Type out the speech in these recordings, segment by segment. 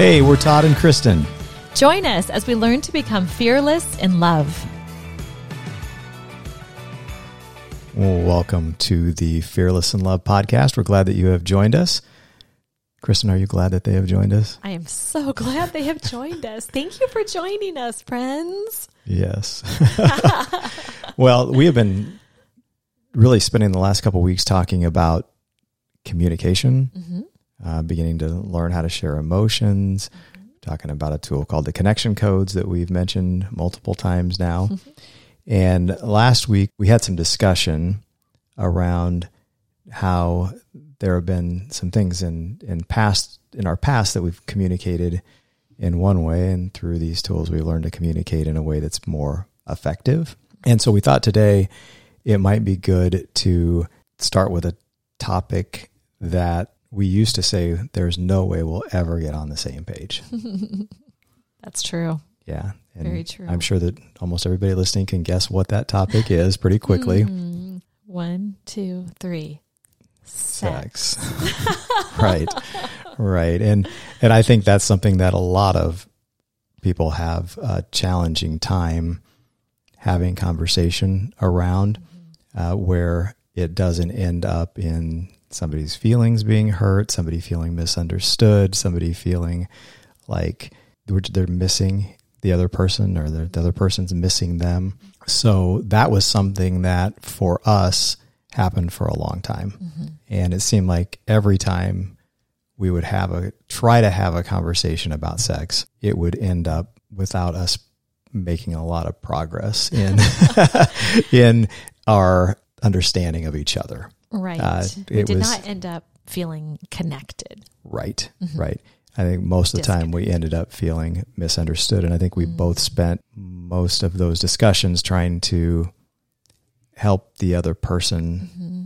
Hey, we're Todd and Kristen. Join us as we learn to become fearless in love. Welcome to the Fearless in Love podcast. We're glad that you have joined us. Kristen, are you glad that they have joined us? I am so glad they have joined us. Thank you for joining us, friends. Yes. well, we have been really spending the last couple weeks talking about communication, mm-hmm. Uh, beginning to learn how to share emotions, mm-hmm. talking about a tool called the connection codes that we've mentioned multiple times now. and last week we had some discussion around how there have been some things in, in past in our past that we've communicated in one way and through these tools we learned to communicate in a way that's more effective. And so we thought today it might be good to start with a topic that we used to say there's no way we'll ever get on the same page. That's true. Yeah. And Very true. I'm sure that almost everybody listening can guess what that topic is pretty quickly. Mm, one, two, three. Sex. Sex. right. Right. And and I think that's something that a lot of people have a challenging time having conversation around uh, where it doesn't end up in somebody's feelings being hurt, somebody feeling misunderstood, somebody feeling like they're missing the other person or the, other person's missing them. So that was something that for us happened for a long time. Mm-hmm. And it seemed like every time we would have a try to have a conversation about sex, it would end up without us making a lot of progress in in our understanding of each other. Right. Uh, it did was, not end up feeling connected. Right. Mm-hmm. Right. I think most of the time we ended up feeling misunderstood. And I think we mm-hmm. both spent most of those discussions trying to help the other person mm-hmm.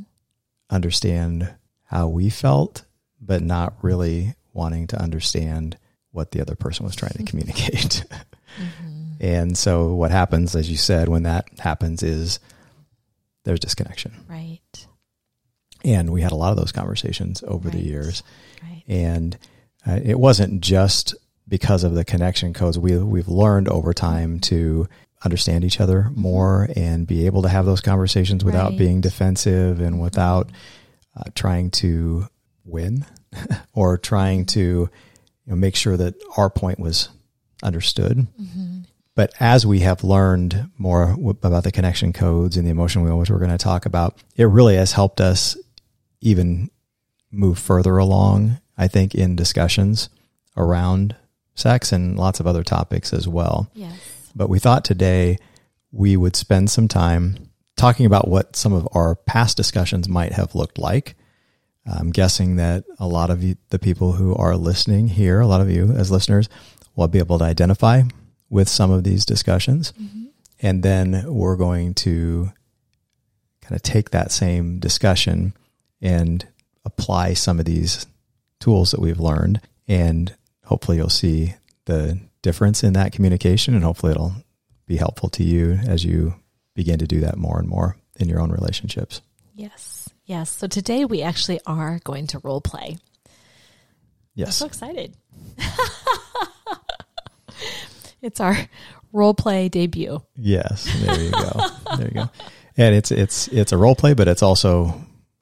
understand how we felt, but not really wanting to understand what the other person was trying to communicate. Mm-hmm. And so what happens, as you said, when that happens is there's disconnection. Right. And we had a lot of those conversations over right. the years. Right. And uh, it wasn't just because of the connection codes. We, we've learned over time to understand each other mm-hmm. more and be able to have those conversations without right. being defensive and without uh, trying to win or trying to you know, make sure that our point was understood. Mm-hmm. But as we have learned more about the connection codes and the emotion wheel, which we're going to talk about, it really has helped us even move further along, I think, in discussions around sex and lots of other topics as well. Yes. But we thought today we would spend some time talking about what some of our past discussions might have looked like. I'm guessing that a lot of you, the people who are listening here, a lot of you as listeners, will be able to identify with some of these discussions. Mm-hmm. And then we're going to kind of take that same discussion and apply some of these tools that we've learned. And hopefully you'll see the difference in that communication. And hopefully it'll be helpful to you as you begin to do that more and more in your own relationships. Yes. Yes. So today we actually are going to role play. Yes. I'm so excited. It's our role play debut. Yes, there you go. there you go. And it's it's it's a role play, but it's also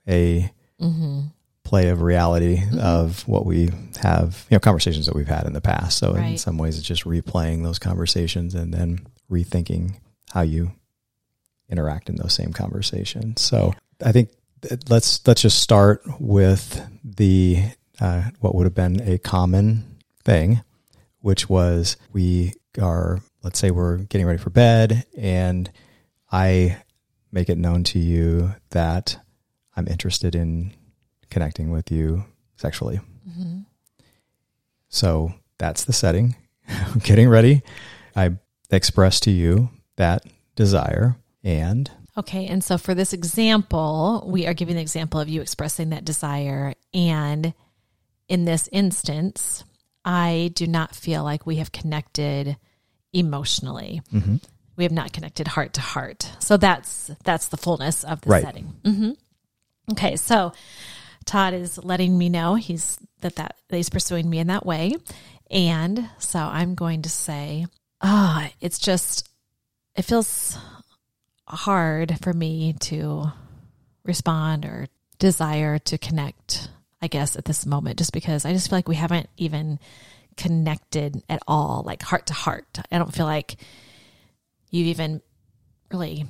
a mm-hmm. play of reality mm-hmm. of what we have, you know, conversations that we've had in the past. So right. in some ways, it's just replaying those conversations and then rethinking how you interact in those same conversations. So I think let's let's just start with the uh, what would have been a common thing, which was we are, let's say we're getting ready for bed and I make it known to you that I'm interested in connecting with you sexually. Mm-hmm. So that's the setting. getting ready. I express to you that desire and Okay, and so for this example, we are giving the example of you expressing that desire. And in this instance, I do not feel like we have connected emotionally. Mm-hmm. We have not connected heart to heart. So that's that's the fullness of the right. setting. Mm-hmm. Okay, so Todd is letting me know he's that that he's pursuing me in that way, And so I'm going to say, ah, it's just, it feels hard for me to respond or desire to connect, I guess, at this moment, just because I just feel like we haven't even connected at all, like heart to heart. I don't feel like you've even really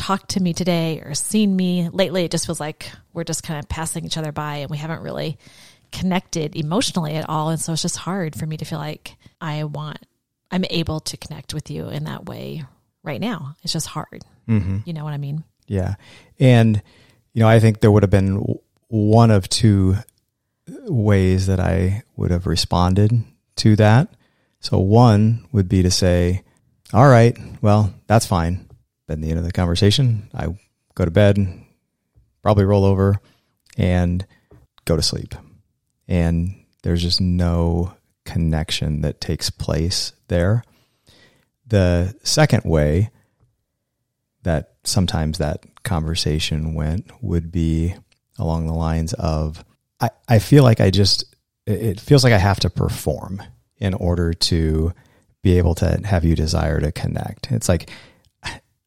talked to me today or seen me lately. It just feels like we're just kind of passing each other by and we haven't really connected emotionally at all. And so it's just hard for me to feel like I want, I'm able to connect with you in that way right now. It's just hard. Mm-hmm. You know what I mean? Yeah. And, you know, I think there would have been one of two ways that I would have responded to that. So one would be to say, all right, well, that's fine. Then the end of the conversation, I go to bed, probably roll over and go to sleep. And there's just no connection that takes place there. The second way that sometimes that conversation went would be along the lines of I, I feel like I just it feels like I have to perform in order to be able to have you desire to connect. It's like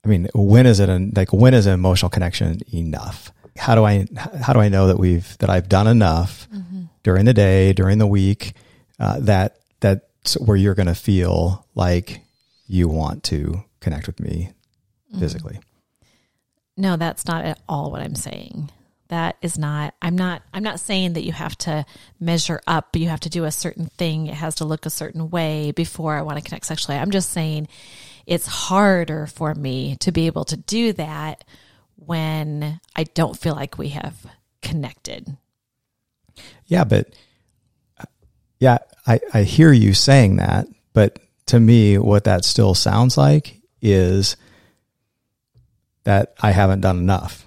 I mean, when is it an, like when is an emotional connection enough? How do I how do I know that we've that I've done enough mm-hmm. during the day, during the week, uh, that that's where you're going to feel like you want to connect with me mm-hmm. physically. No, that's not at all what I'm saying. That is not I'm not I'm not saying that you have to measure up, you have to do a certain thing, it has to look a certain way before I want to connect sexually. I'm just saying it's harder for me to be able to do that when I don't feel like we have connected. Yeah, but yeah, I, I hear you saying that, but to me, what that still sounds like is that I haven't done enough.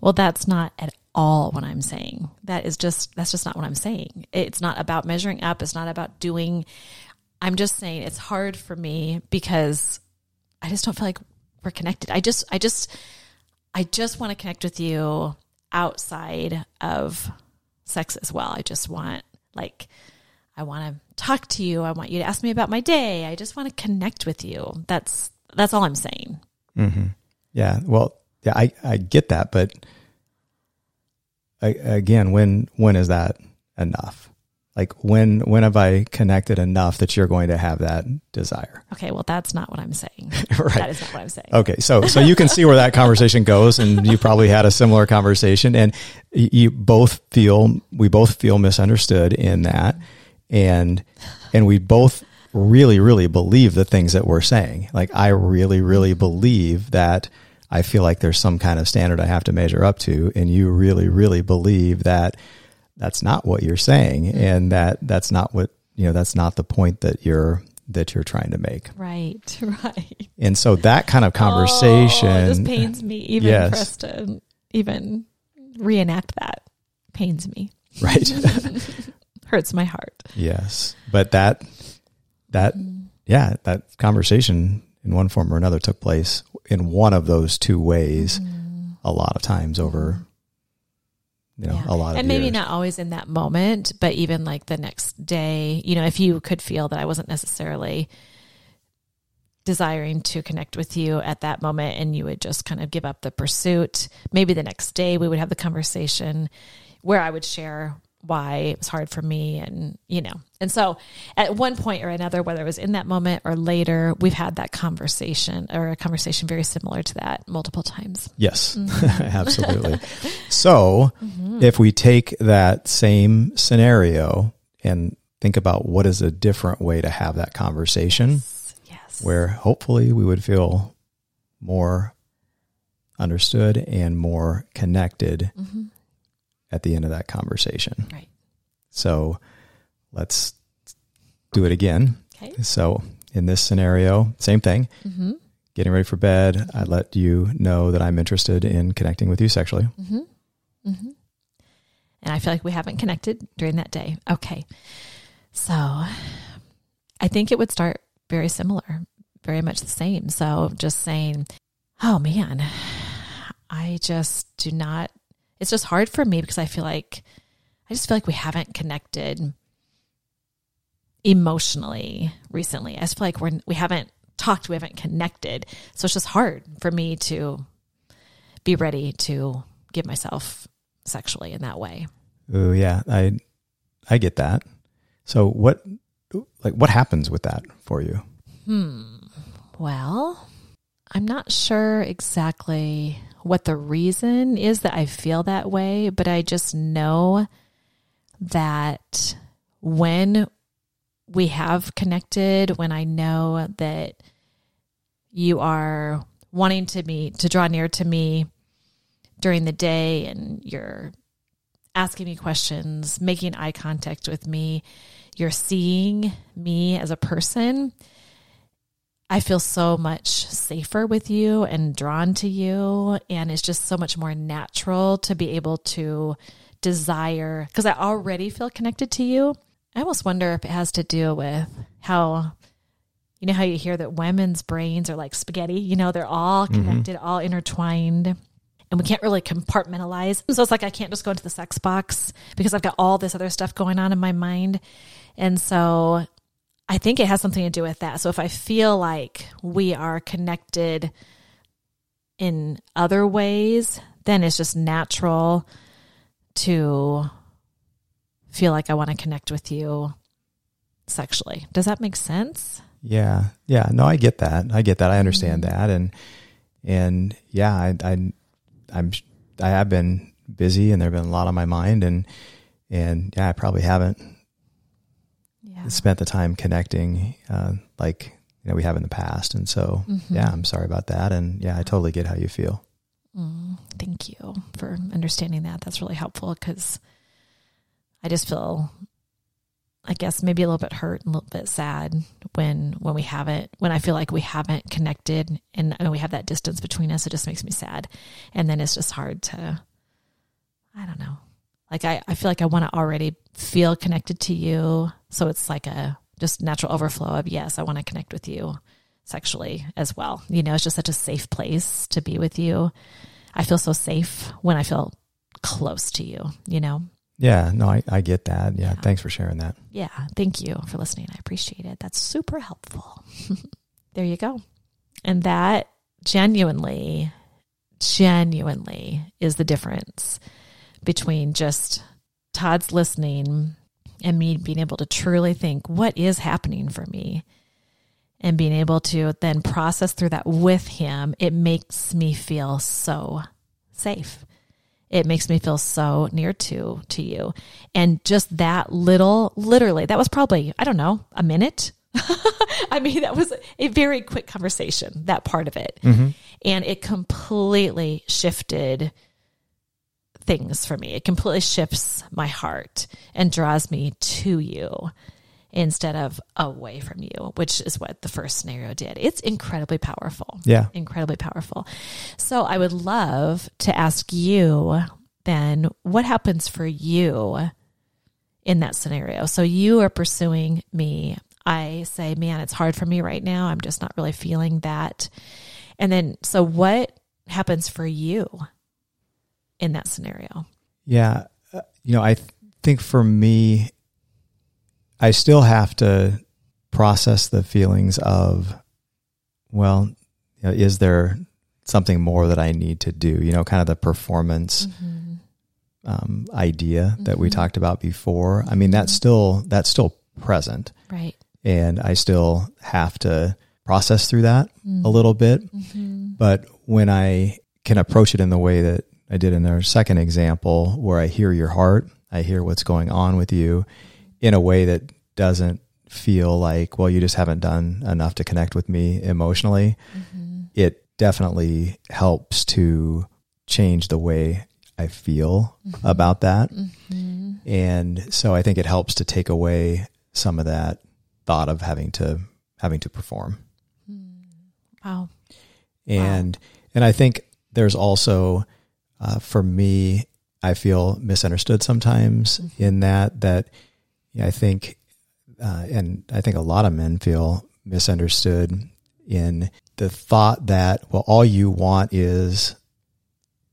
Well, that's not at all what I'm saying. That is just, that's just not what I'm saying. It's not about measuring up. It's not about doing, I'm just saying it's hard for me because I just don't feel like we're connected. I just, I just, I just want to connect with you outside of sex as well. I just want, like, I want to talk to you. I want you to ask me about my day. I just want to connect with you. That's that's all I'm saying. Mm-hmm. Yeah. Well, yeah, I, I get that, but I, again, when when is that enough? Like when when have I connected enough that you're going to have that desire? Okay, well that's not what I'm saying. right. That is not what I'm saying. Okay, so so you can see where that conversation goes, and you probably had a similar conversation, and you both feel we both feel misunderstood in that, and and we both really really believe the things that we're saying. Like I really really believe that I feel like there's some kind of standard I have to measure up to, and you really really believe that that's not what you're saying mm-hmm. and that that's not what you know that's not the point that you're that you're trying to make right right and so that kind of conversation oh, it just pains me even yes. for us to even reenact that pains me right hurts my heart yes but that that mm. yeah that conversation in one form or another took place in one of those two ways mm. a lot of times over yeah. A lot of And maybe not always in that moment, but even like the next day, you know, if you could feel that I wasn't necessarily desiring to connect with you at that moment and you would just kind of give up the pursuit, maybe the next day we would have the conversation where I would share why it was hard for me and you know and so at one point or another whether it was in that moment or later we've had that conversation or a conversation very similar to that multiple times yes mm-hmm. absolutely so mm-hmm. if we take that same scenario and think about what is a different way to have that conversation yes, yes. where hopefully we would feel more understood and more connected mm-hmm at the end of that conversation. Right. So let's do it again. Okay. So in this scenario, same thing. Mm-hmm. Getting ready for bed, I let you know that I'm interested in connecting with you sexually. Mm-hmm. Mm-hmm. And I feel like we haven't connected during that day. Okay. So I think it would start very similar, very much the same. So just saying, oh man, I just do not it's just hard for me because I feel like I just feel like we haven't connected emotionally recently. I just feel like we're we haven't talked, we haven't connected. So it's just hard for me to be ready to give myself sexually in that way. Oh yeah, I I get that. So what like what happens with that for you? Hmm. Well, I'm not sure exactly what the reason is that I feel that way, but I just know that when we have connected, when I know that you are wanting to meet, to draw near to me during the day, and you're asking me questions, making eye contact with me, you're seeing me as a person. I feel so much safer with you and drawn to you. And it's just so much more natural to be able to desire, because I already feel connected to you. I almost wonder if it has to do with how, you know, how you hear that women's brains are like spaghetti, you know, they're all connected, mm-hmm. all intertwined. And we can't really compartmentalize. So it's like I can't just go into the sex box because I've got all this other stuff going on in my mind. And so I think it has something to do with that. So if I feel like we are connected in other ways, then it's just natural to feel like I want to connect with you sexually. Does that make sense? Yeah. Yeah. No, I get that. I get that. I understand mm-hmm. that. And, and yeah, I, I, I'm, I have been busy and there have been a lot on my mind and, and yeah, I probably haven't yeah. spent the time connecting, uh, like, you know, we have in the past. And so, mm-hmm. yeah, I'm sorry about that. And yeah, I totally get how you feel. Mm, thank you for understanding that. That's really helpful because I just feel, I guess, maybe a little bit hurt and a little bit sad when when we haven't, when I feel like we haven't connected and, and we have that distance between us. It just makes me sad, and then it's just hard to, I don't know, like I I feel like I want to already feel connected to you, so it's like a just natural overflow of yes, I want to connect with you sexually as well. You know, it's just such a safe place to be with you. I feel so safe when I feel close to you, you know? Yeah, no, I, I get that. Yeah, yeah, thanks for sharing that. Yeah, thank you for listening. I appreciate it. That's super helpful. there you go. And that genuinely, genuinely is the difference between just Todd's listening and me being able to truly think, what is happening for me? And being able to then process through that with him, it makes me feel so safe it makes me feel so near to to you and just that little literally that was probably i don't know a minute i mean that was a very quick conversation that part of it mm-hmm. and it completely shifted things for me it completely shifts my heart and draws me to you instead of away from you, which is what the first scenario did. It's incredibly powerful. Yeah. Incredibly powerful. So I would love to ask you then what happens for you in that scenario? So you are pursuing me. I say, man, it's hard for me right now. I'm just not really feeling that. And then, so what happens for you in that scenario? Yeah. Uh, you know, I th- think for me, I still have to process the feelings of, well, you know, is there something more that I need to do? You know, kind of the performance mm-hmm. um, idea mm-hmm. that we mm-hmm. talked about before. I mean, that's mm-hmm. still that's still present, right? And I still have to process through that a mm-hmm. little bit. Mm-hmm. But when I can approach it in the way that I did in our second example, where I hear your heart, I hear what's going on with you in a way that doesn't feel like, well, you just haven't done enough to connect with me emotionally, mm-hmm. it definitely helps to change the way I feel mm-hmm. about that. Mm-hmm. And so I think it helps to take away some of that thought of having to having to perform. Mm. Wow. And wow. and I think there's also uh, for me, I feel misunderstood sometimes mm-hmm. in that that I think, uh, and I think a lot of men feel misunderstood in the thought that, well, all you want is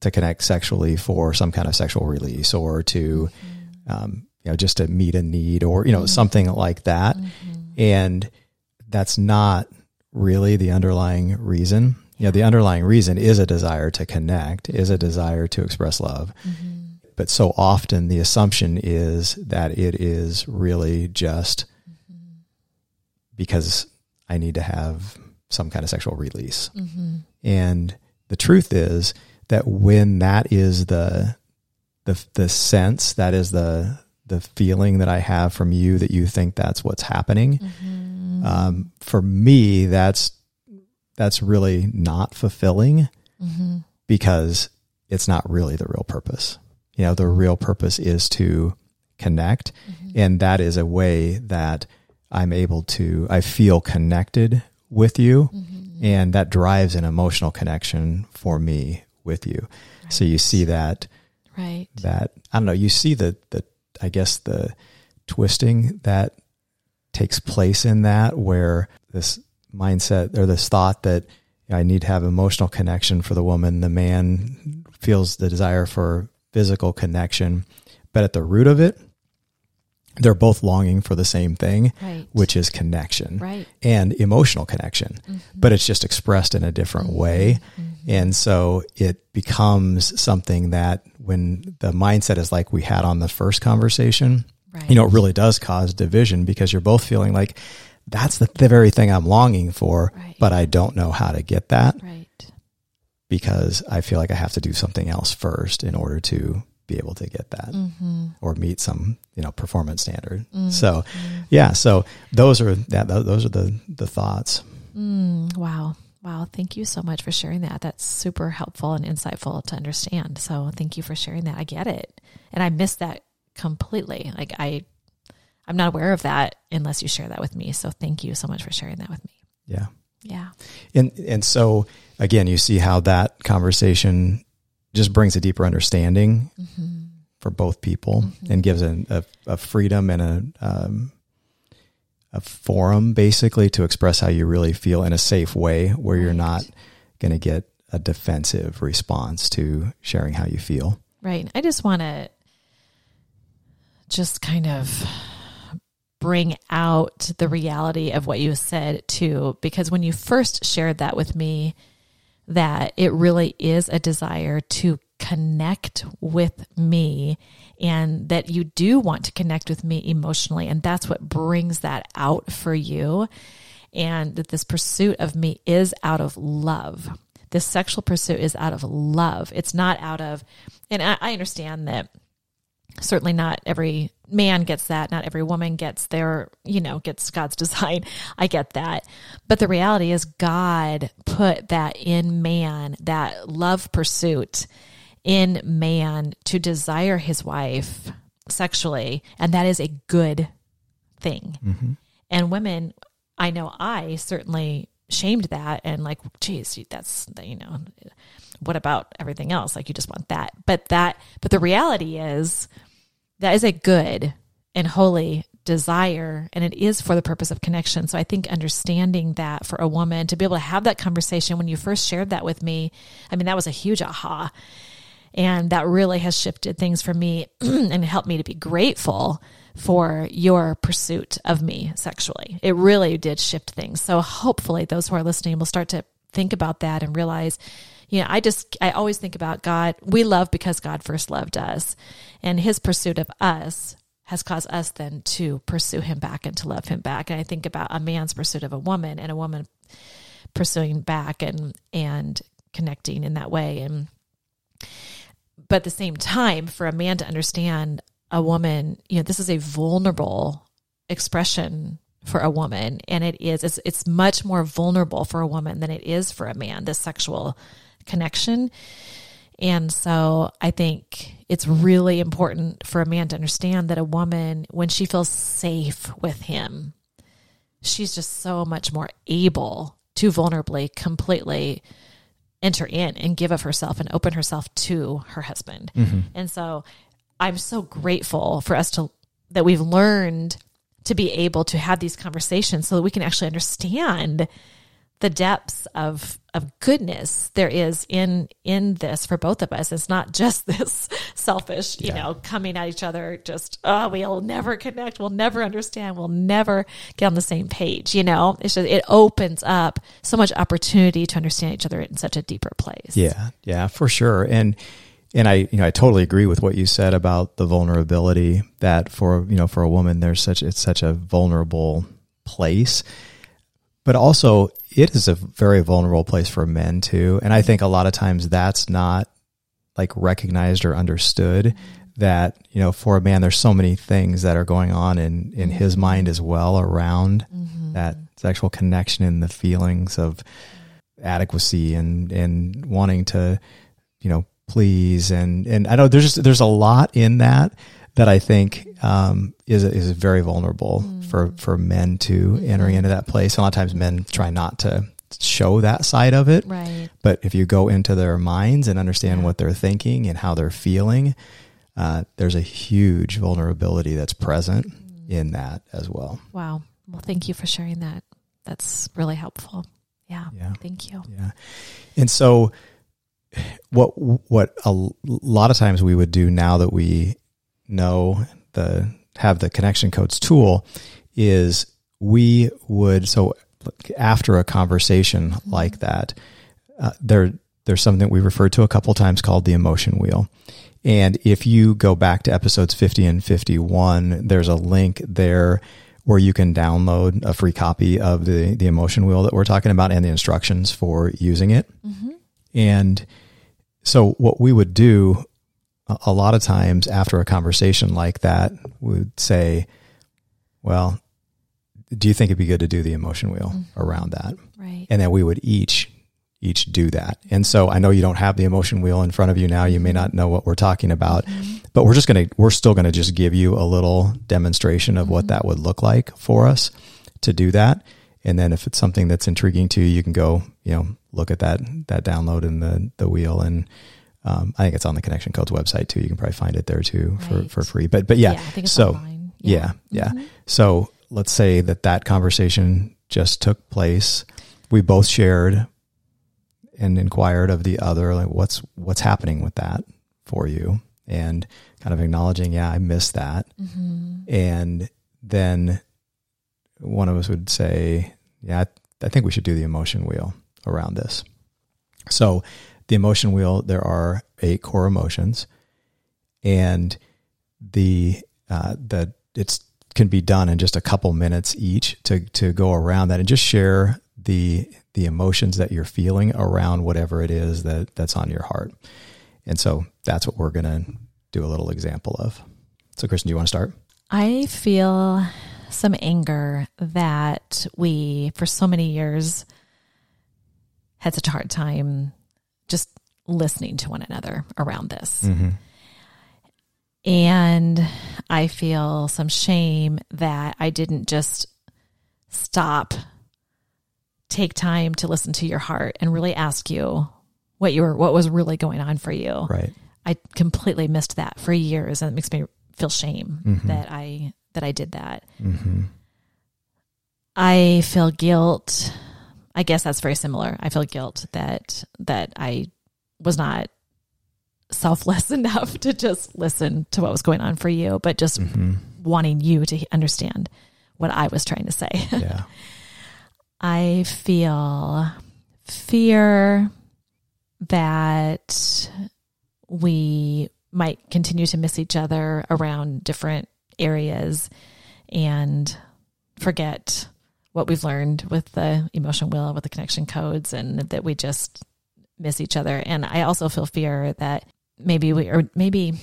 to connect sexually for some kind of sexual release or to, mm-hmm. um, you know, just to meet a need or, you know, something like that. And that's not really the underlying reason. You know, the underlying reason is a desire to connect, is a desire to express love. Mm-hmm. But so often the assumption is that it is really just mm-hmm. because I need to have some kind of sexual release. Mm-hmm. And the truth is that when that is the the the sense, that is the the feeling that I have from you that you think that's what's happening. Um, for me, that's that's really not fulfilling mm-hmm. because it's not really the real purpose. You know, the real purpose is to connect, mm-hmm. and that is a way that I'm able to. I feel connected with you, mm-hmm. and that drives an emotional connection for me with you. So you see that Right. that I don't know. You see the the I guess the twisting that takes place in that where this mindset or this thought that I need to have emotional connection for the woman. The man feels the desire for physical connection, but at the root of it, they're both longing for the same thing, Right. which is connection Right. and emotional connection, mm-hmm. but it's just expressed in a different mm-hmm. way. Mm-hmm. And so it becomes something that when the mindset is like we had on the first conversation, Right. you know, it really does cause division because you're both feeling like that's the, the very thing I'm longing for, Right. but I don't know how to get that Right. because I feel like I have to do something else first in order to be able to get that Mm-hmm. or meet some, you know, performance standard. So, yeah, so those are that those are the the thoughts. Mm, wow. Wow. Thank you so much for sharing that. That's super helpful and insightful to understand. So thank you for sharing that. I get it. And I missed that completely. Like I I'm not aware of that unless you share that with me. So thank you so much for sharing that with me. Yeah. Yeah. And and so again, you see how that conversation just brings a deeper understanding for both people and gives a, a, a freedom and a um, a forum basically to express how you really feel in a safe way where you're not going to get a defensive response to sharing how you feel. Right. I just want to just kind of bring out the reality of what you said too, because when you first shared that with me, that it really is a desire to connect with me and that you do want to connect with me emotionally. And that's what brings that out for you. And that this pursuit of me is out of love. This sexual pursuit is out of love. It's not out of, and I, I understand that certainly not every man gets that not every woman gets their you know gets god's design. I get that. But the reality is god put that in man that love pursuit in man to desire his wife sexually. And that is a good thing. Mm-hmm. And women i know i certainly shamed that and like geez that's you know what about everything else? Like you just want that. But that but the reality is that is a good and holy desire and it is for the purpose of connection so i think understanding that for a woman to be able to have that conversation when you first shared that with me i mean that was a huge aha and that really has shifted things for me and helped me to be grateful for your pursuit of me sexually. It really did shift things. So hopefully those who are listening will start to think about that and realize, you know, I just, I always think about God. We love because God first loved us and his pursuit of us has caused us then to pursue him back and to love him back. And I think about a man's pursuit of a woman and a woman pursuing back and, and connecting in that way. And, but at the same time, for a man to understand a woman, you know, this is a vulnerable expression for a woman, and it is it's it's much more vulnerable for a woman than it is for a man. This sexual connection, and so I think it's really important for a man to understand that a woman, when she feels safe with him, she's just so much more able to vulnerably, completely enter in and give of herself and open herself to her husband. Mm-hmm. And so I'm so grateful for us to that we've learned to be able to have these conversations so that we can actually understand the depths of of goodness there is in in this for both of us. It's not just this selfish, you Yeah. know, coming at each other just oh we'll never connect, we'll never understand, we'll never get on the same page, you know. It's just it opens up so much opportunity to understand each other in such a deeper place. Yeah, yeah, for sure. And and I you know I totally agree with what you said about the vulnerability that for you know for a woman there's such it's such a vulnerable place. But also it is a very vulnerable place for men too. And I think a lot of times that's not like recognized or understood that you know for a man there's so many things that are going on in in his mind as well around mm-hmm. that sexual connection and the feelings of adequacy and and wanting to you know please and and I know there's just there's a lot in that that I think um, is is very vulnerable for for men to entering into that place. A lot of times men try not to show that side of it, Right. but if you go into their minds and understand what they're thinking and how they're feeling, uh, there's a huge vulnerability that's present in that as well. Wow. Well, thank you for sharing that. That's really helpful. Yeah. Yeah. Thank you. Yeah. And so what what a lot of times we would do now that we know the have the connection codes tool is we would so after a conversation like that uh, there there's something we referred to a couple times called the emotion wheel. And if you go back to episodes 50 and 51 there's a link there where you can download a free copy of the the emotion wheel that we're talking about and the instructions for using it. And so what we would do a, lot of times after a conversation like that, we would say, well, do you think it'd be good to do the emotion wheel mm-hmm. around that? Right. And then we would each each do that. And so I know you don't have the emotion wheel in front of you now. You may mm-hmm. not know what we're talking about, mm-hmm. but we're just going to we're still going to just give you a little demonstration of what that would look like for us to do that. And then if it's something that's intriguing to you, you can go, you know, look at that that download in the the wheel and um, I think it's on the Connection Codes website too. You can probably find it there too for, Right. for free. But but yeah, I think it's so online. yeah, yeah. So let's say that that conversation just took place. We both shared and inquired of the other, like what's what's happening with that for you, and kind of acknowledging, yeah, I missed that, and then one of us would say, yeah, I, I think we should do the emotion wheel around this. So the emotion wheel, there are eight core emotions, and the uh, the it's can be done in just a couple minutes each to to go around that and just share the the emotions that you're feeling around whatever it is that that's on your heart. And so that's what we're going to do a little example of. So Kristen, do you want to start? I feel some anger that we, for so many years, had such a hard time listening to one another around this. Mm-hmm. And I feel some shame that I didn't just stop, take time to listen to your heart and really ask you what you were, what was really going on for you. Right. I completely missed that for years, and it makes me feel shame mm-hmm. that I that I did that. Mm-hmm. I feel guilt. I guess that's very similar. I feel guilt that that I was not selfless enough to just listen to what was going on for you, but just mm-hmm. wanting you to understand what I was trying to say. Yeah. I feel fear that we might continue to miss each other around different areas and forget what we've learned with the emotion wheel, with the connection codes, and that we just miss each other. And I also feel fear that maybe we, or maybe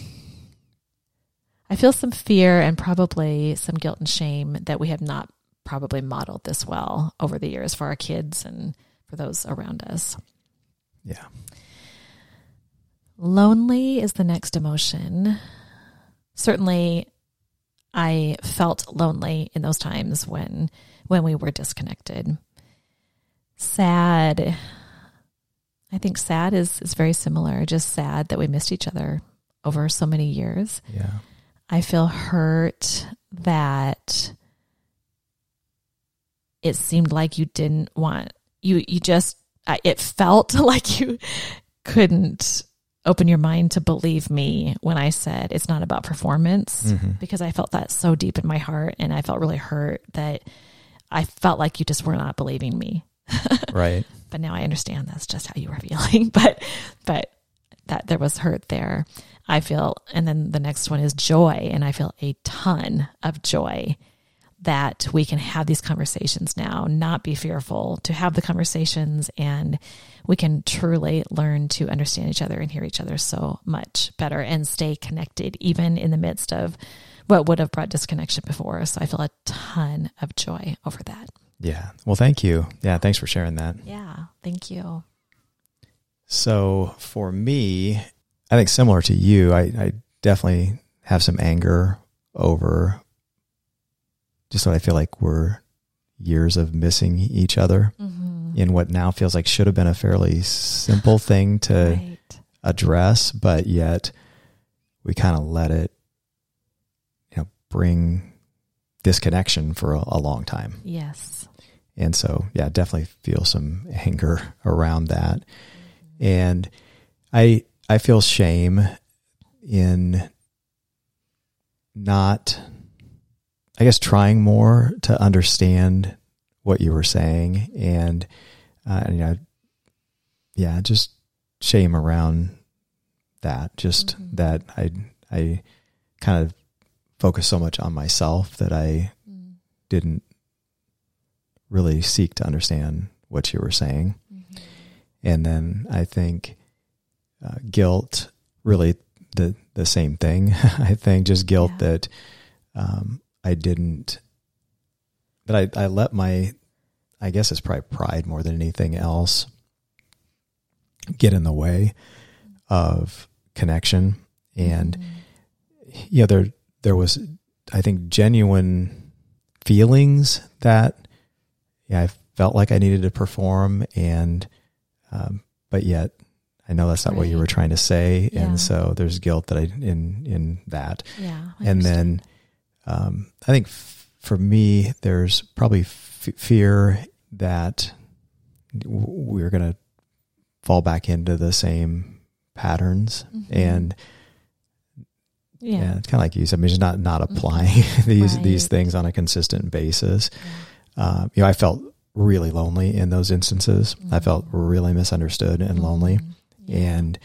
I feel some fear and probably some guilt and shame that we have not probably modeled this well over the years for our kids and for those around us. Yeah. Lonely is the next emotion. Certainly I felt lonely in those times when when we were disconnected. Sad. I think sad is is very similar, just sad that we missed each other over so many years. Yeah. I feel hurt that it seemed like you didn't want you you just it felt like you couldn't open your mind to believe me when I said it's not about performance Mm-hmm. because I felt that so deep in my heart and I felt really hurt that I felt like you just were not believing me. Right. But now I understand that's just how you were feeling. But but that there was hurt there. I feel and then the next one is joy and I feel a ton of joy that we can have these conversations now, not be fearful to have the conversations and we can truly learn to understand each other and hear each other so much better and stay connected even in the midst of what would have brought disconnection before. So I feel a ton of joy over that. Yeah. Well, thank you. Yeah. Thanks for sharing that. Yeah. Thank you. So for me, I think similar to you, I, I definitely have some anger over just what I feel like were years of missing each other Mm-hmm. in what now feels like should have been a fairly simple thing to Right. address, but yet we kind of let it, you know, bring disconnection for a, a long time. Yes. And so, yeah, definitely feel some anger around that. And I I feel shame in not I guess trying more to understand what you were saying and uh, and you know yeah, just shame around that just Mhm. that I I kind of focus so much on myself that I Mm-hmm. didn't really seek to understand what you were saying. Mm-hmm. And then I think uh, guilt, really the the same thing. I think just guilt Yeah. that um, I didn't that I, I let my I guess it's probably pride more than anything else get in the way of connection and Mm-hmm. you know there there was I think genuine feelings that yeah I felt like I needed to perform and um, but yet I know that's not what you were trying to say Yeah. and so there's guilt that I in in that Yeah. I and then um, I think f- for me there's probably f- fear that w- we're going to fall back into the same patterns Mhm. and yeah, yeah. it's kind of like you said. I mean, just not not applying these these Right. things on a consistent basis. Um, you know, I felt really lonely in those instances. I Mhm. felt really misunderstood and lonely, Mhm. Yeah. and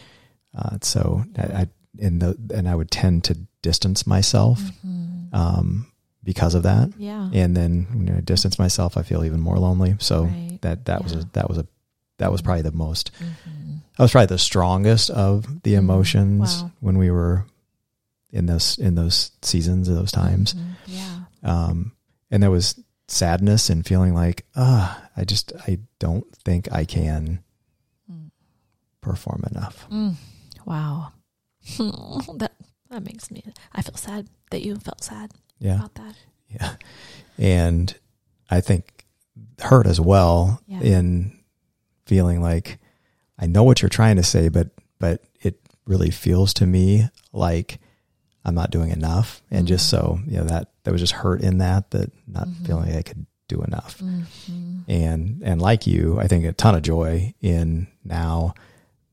uh, so I, I in the and I would tend to distance myself Mhm. um, because of that. yeah. And then when I distance myself, I feel even more lonely. So Right. that that was a that was a that was probably the most. Mhm. That was probably the strongest of the Mhm. emotions Wow. when we were in those in those seasons of those times. Mhm. Yeah. Um, and there was sadness and feeling like, ah, I just I don't think I can Mm. perform enough. Mm. Wow. that that makes me. I feel sad that you felt sad Yeah, about that. yeah, and I think hurt as well Yeah. in feeling like I know what you're trying to say, but but it really feels to me like I'm not doing enough, and just so you know that there was just hurt in that that not Mhm. feeling like I could do enough. Mhm. and and like you, I think a ton of joy in now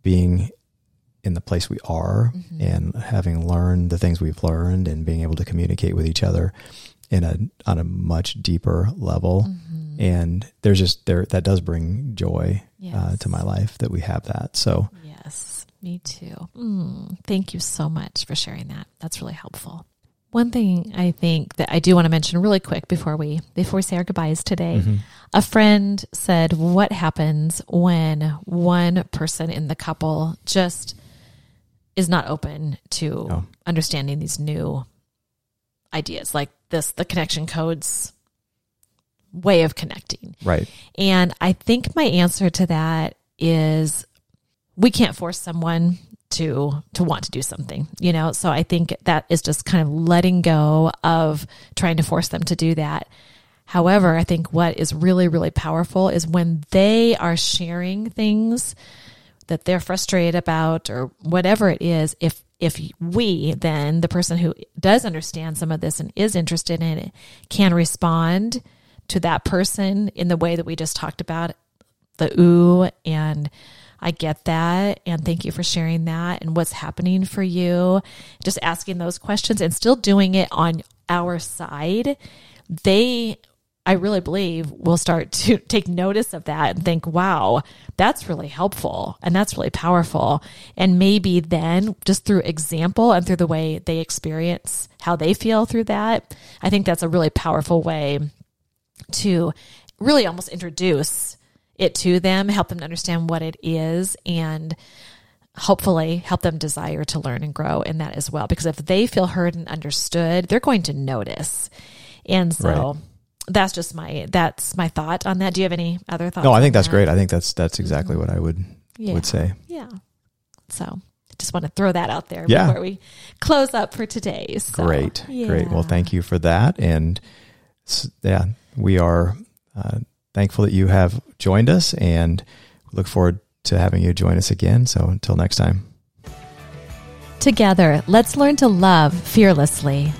being in the place we are Mhm. and having learned the things we've learned and being able to communicate with each other in a on a much deeper level. Mhm. And there's just there that does bring joy uh, to my life that we have that. So Yes, me too. Mm, thank you so much for sharing that. That's really helpful. One thing I think that I do want to mention really quick before we before we say our goodbyes today. mhm. A friend said, "What happens when one person in the couple just is not open to Oh. understanding these new ideas, like this, the connection codes way of connecting?" right, And I think my answer to that is we can't force someone to to want to do something, you know? So I think that is just kind of letting go of trying to force them to do that. However, I think what is really really powerful is when they are sharing things that they're frustrated about or whatever it is if if we then the person who does understand some of this and is interested in it can respond to that person in the way that we just talked about the ooh and I get that. And thank you for sharing that and what's happening for you. Just asking those questions and still doing it on our side. They, I really believe, will start to take notice of that and think, wow, that's really helpful and that's really powerful. And maybe then, just through example and through the way they experience how they feel through that, I think that's a really powerful way to really almost introduce it to them, help them to understand what it is, and hopefully help them desire to learn and grow in that as well. Because if they feel heard and understood, they're going to notice. And so right. that's just my that's my thought on that. Do you have any other thoughts? No, I think that's that? great. I think that's that's exactly mm-hmm. what I would yeah. would say. Yeah. So just want to throw that out there yeah. before we close up for today. So, great, yeah. great. Well, thank you for that, and yeah, we are uh, thankful that you have joined us and look forward to having you join us again. So until next time. Together, let's learn to love fearlessly.